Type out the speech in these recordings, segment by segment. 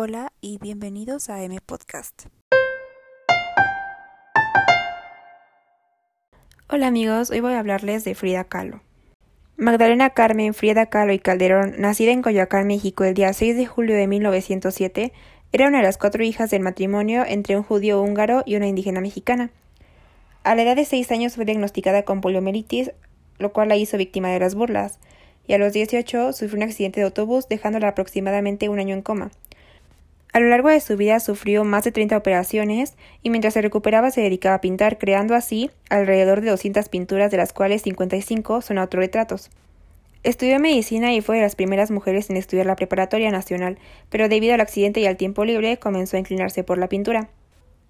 Hola y bienvenidos a M Podcast. Hola amigos, hoy voy a hablarles de Frida Kahlo. Magdalena Carmen Frida Kahlo y Calderón, nacida en Coyoacán, México, el día 6 de julio de 1907, era una de las cuatro hijas del matrimonio entre un judío húngaro y una indígena mexicana. A la edad de seis años fue diagnosticada con poliomielitis, lo cual la hizo víctima de las burlas, y a los 18 sufrió un accidente de autobús dejándola aproximadamente un año en coma. A lo largo de su vida sufrió más de 30 operaciones y mientras se recuperaba se dedicaba a pintar, creando así alrededor de 200 pinturas, de las cuales 55 son autorretratos. Estudió medicina y fue de las primeras mujeres en estudiar la preparatoria nacional, pero debido al accidente y al tiempo libre comenzó a inclinarse por la pintura.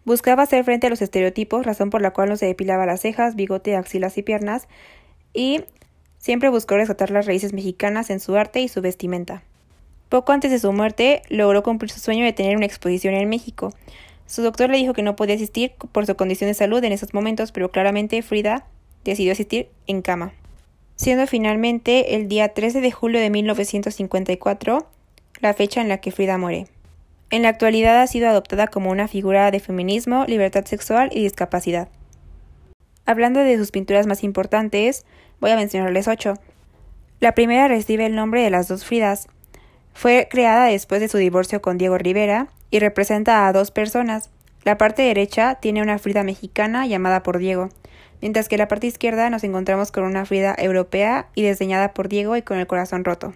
Buscaba hacer frente a los estereotipos, razón por la cual no se depilaba las cejas, bigote, axilas y piernas, y siempre buscó rescatar las raíces mexicanas en su arte y su vestimenta. Poco antes de su muerte, logró cumplir su sueño de tener una exposición en México. Su doctor le dijo que no podía asistir por su condición de salud en esos momentos, pero claramente Frida decidió asistir en cama. Siendo finalmente el día 13 de julio de 1954 la fecha en la que Frida muere. En la actualidad ha sido adoptada como una figura de feminismo, libertad sexual y discapacidad. Hablando de sus pinturas más importantes, voy a mencionarles ocho. La primera recibe el nombre de las dos Fridas, fue creada después de su divorcio con Diego Rivera y representa a dos personas. La parte derecha tiene una Frida mexicana llamada por Diego, mientras que la parte izquierda nos encontramos con una Frida europea y desdeñada por Diego y con el corazón roto.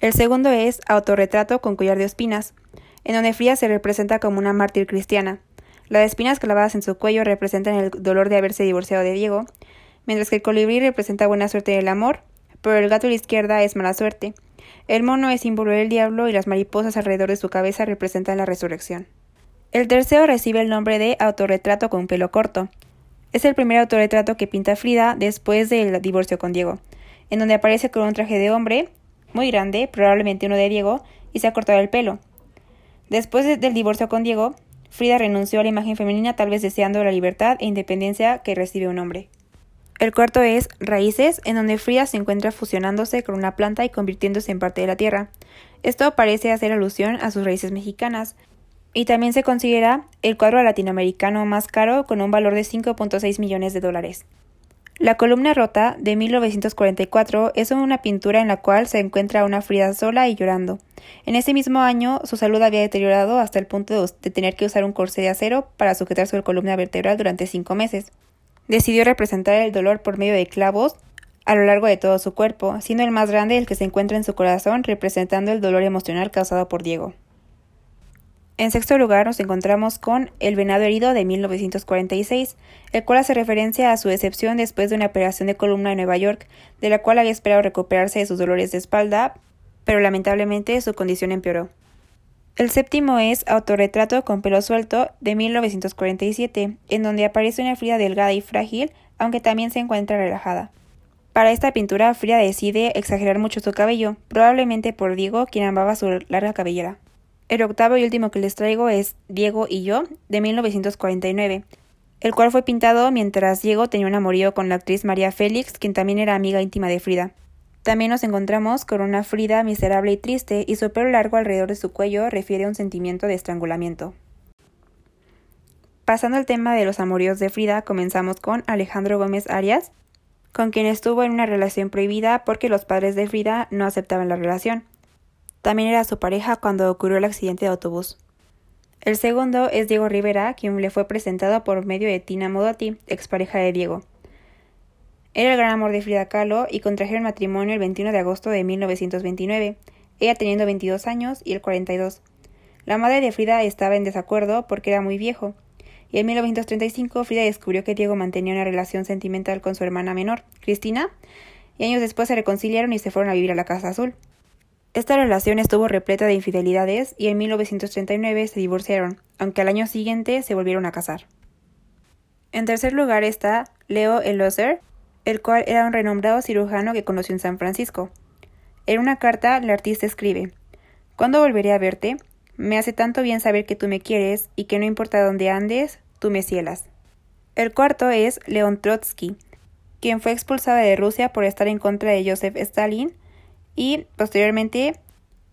El segundo es Autorretrato con collar de espinas, en donde Frida se representa como una mártir cristiana. Las espinas clavadas en su cuello representan el dolor de haberse divorciado de Diego, mientras que el colibrí representa buena suerte en el amor, pero el gato a la izquierda es mala suerte, el mono es símbolo del diablo y las mariposas alrededor de su cabeza representan la resurrección. El tercero recibe el nombre de autorretrato con pelo corto. Es el primer autorretrato que pinta Frida después del divorcio con Diego, en donde aparece con un traje de hombre, muy grande, probablemente uno de Diego, y se ha cortado el pelo. Después del divorcio con Diego, Frida renunció a la imagen femenina tal vez deseando la libertad e independencia que recibe un hombre. El cuarto es Raíces, en donde Frida se encuentra fusionándose con una planta y convirtiéndose en parte de la tierra. Esto parece hacer alusión a sus raíces mexicanas. Y también se considera el cuadro latinoamericano más caro con un valor de 5.6 millones de dólares. La columna rota de 1944 es una pintura en la cual se encuentra una Frida sola y llorando. En ese mismo año su salud había deteriorado hasta el punto de tener que usar un corsé de acero para sujetar su columna vertebral durante cinco meses decidió representar el dolor por medio de clavos a lo largo de todo su cuerpo, siendo el más grande el que se encuentra en su corazón, representando el dolor emocional causado por Diego. En sexto lugar nos encontramos con El venado herido de 1946, el cual hace referencia a su decepción después de una operación de columna en Nueva York, de la cual había esperado recuperarse de sus dolores de espalda, pero lamentablemente su condición empeoró. El séptimo es Autorretrato con pelo suelto de 1947, en donde aparece una Frida delgada y frágil, aunque también se encuentra relajada. Para esta pintura, Frida decide exagerar mucho su cabello, probablemente por Diego, quien amaba su larga cabellera. El octavo y último que les traigo es Diego y yo, de 1949, el cual fue pintado mientras Diego tenía un amorío con la actriz María Félix, quien también era amiga íntima de Frida. También nos encontramos con una Frida miserable y triste, y su pelo largo alrededor de su cuello refiere a un sentimiento de estrangulamiento. Pasando al tema de los amoríos de Frida, comenzamos con Alejandro Gómez Arias, con quien estuvo en una relación prohibida porque los padres de Frida no aceptaban la relación. También era su pareja cuando ocurrió el accidente de autobús. El segundo es Diego Rivera, quien le fue presentado por medio de Tina Modotti, expareja de Diego. Era el gran amor de Frida Kahlo y contrajeron matrimonio el 21 de agosto de 1929, ella teniendo 22 años y él 42. La madre de Frida estaba en desacuerdo porque era muy viejo, y en 1935 Frida descubrió que Diego mantenía una relación sentimental con su hermana menor, Cristina, y años después se reconciliaron y se fueron a vivir a la Casa Azul. Esta relación estuvo repleta de infidelidades y en 1939 se divorciaron, aunque al año siguiente se volvieron a casar. En tercer lugar está Leo Eloser, el cual era un renombrado cirujano que conoció en San Francisco. En una carta, el artista escribe ¿Cuándo volveré a verte? Me hace tanto bien saber que tú me quieres y que no importa dónde andes, tú me cielas. El cuarto es León Trotsky, quien fue expulsado de Rusia por estar en contra de Joseph Stalin y posteriormente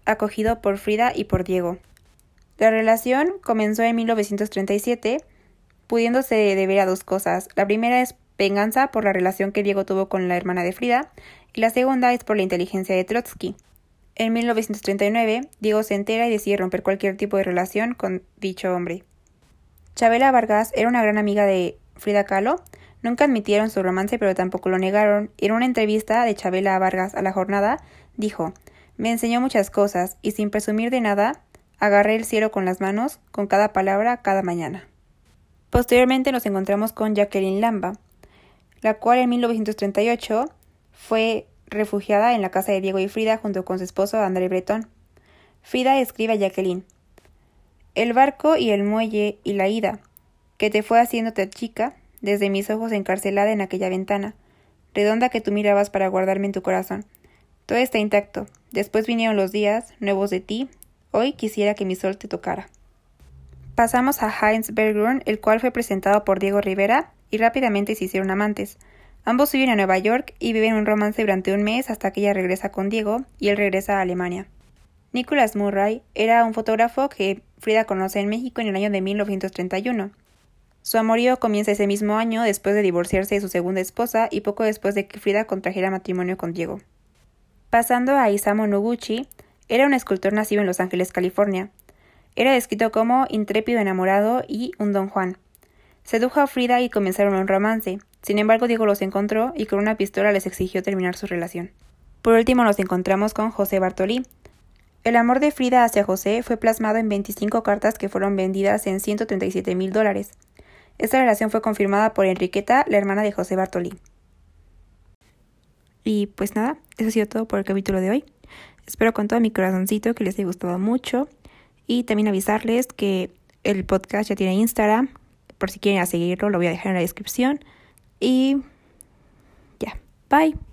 acogido por Frida y por Diego. La relación comenzó en 1937, pudiéndose deber a dos cosas. La primera es venganza por la relación que Diego tuvo con la hermana de Frida, y la segunda es por la inteligencia de Trotsky. En 1939, Diego se entera y decide romper cualquier tipo de relación con dicho hombre. Chabela Vargas era una gran amiga de Frida Kahlo. Nunca admitieron su romance, pero tampoco lo negaron. En una entrevista de Chabela Vargas a la jornada, dijo: Me enseñó muchas cosas, y sin presumir de nada, agarré el cielo con las manos, con cada palabra, cada mañana. Posteriormente nos encontramos con Jacqueline Lamba, la cual en 1938 fue refugiada en la casa de Diego y Frida junto con su esposo André Breton. Frida escribe a Jacqueline: El barco y el muelle y la ida, que te fue haciéndote chica, desde mis ojos encarcelada en aquella ventana, redonda que tú mirabas para guardarme en tu corazón. Todo está intacto. Después vinieron los días, nuevos de ti. Hoy quisiera que mi sol te tocara. Pasamos a Heinz Bergrun, el cual fue presentado por Diego Rivera, y rápidamente se hicieron amantes. Ambos viven a Nueva York y viven un romance durante un mes hasta que ella regresa con Diego y él regresa a Alemania. Nicholas Murray era un fotógrafo que Frida conoce en México en el año de 1931. Su amorío comienza ese mismo año después de divorciarse de su segunda esposa y poco después de que Frida contrajera matrimonio con Diego. Pasando a Isamu Noguchi, era un escultor nacido en Los Ángeles, California. Era descrito como intrépido enamorado y un don Juan. Sedujo a Frida y comenzaron un romance. Sin embargo, Diego los encontró y con una pistola les exigió terminar su relación. Por último, nos encontramos con José Bartolí. El amor de Frida hacia José fue plasmado en 25 cartas que fueron vendidas en 137 mil dólares. Esta relación fue confirmada por Enriqueta, la hermana de José Bartolí. Y pues nada, eso ha sido todo por el capítulo de hoy. Espero con todo mi corazoncito que les haya gustado mucho y también avisarles que el podcast ya tiene Instagram, por si quieren seguirlo, lo voy a dejar en la descripción. Y ya, bye.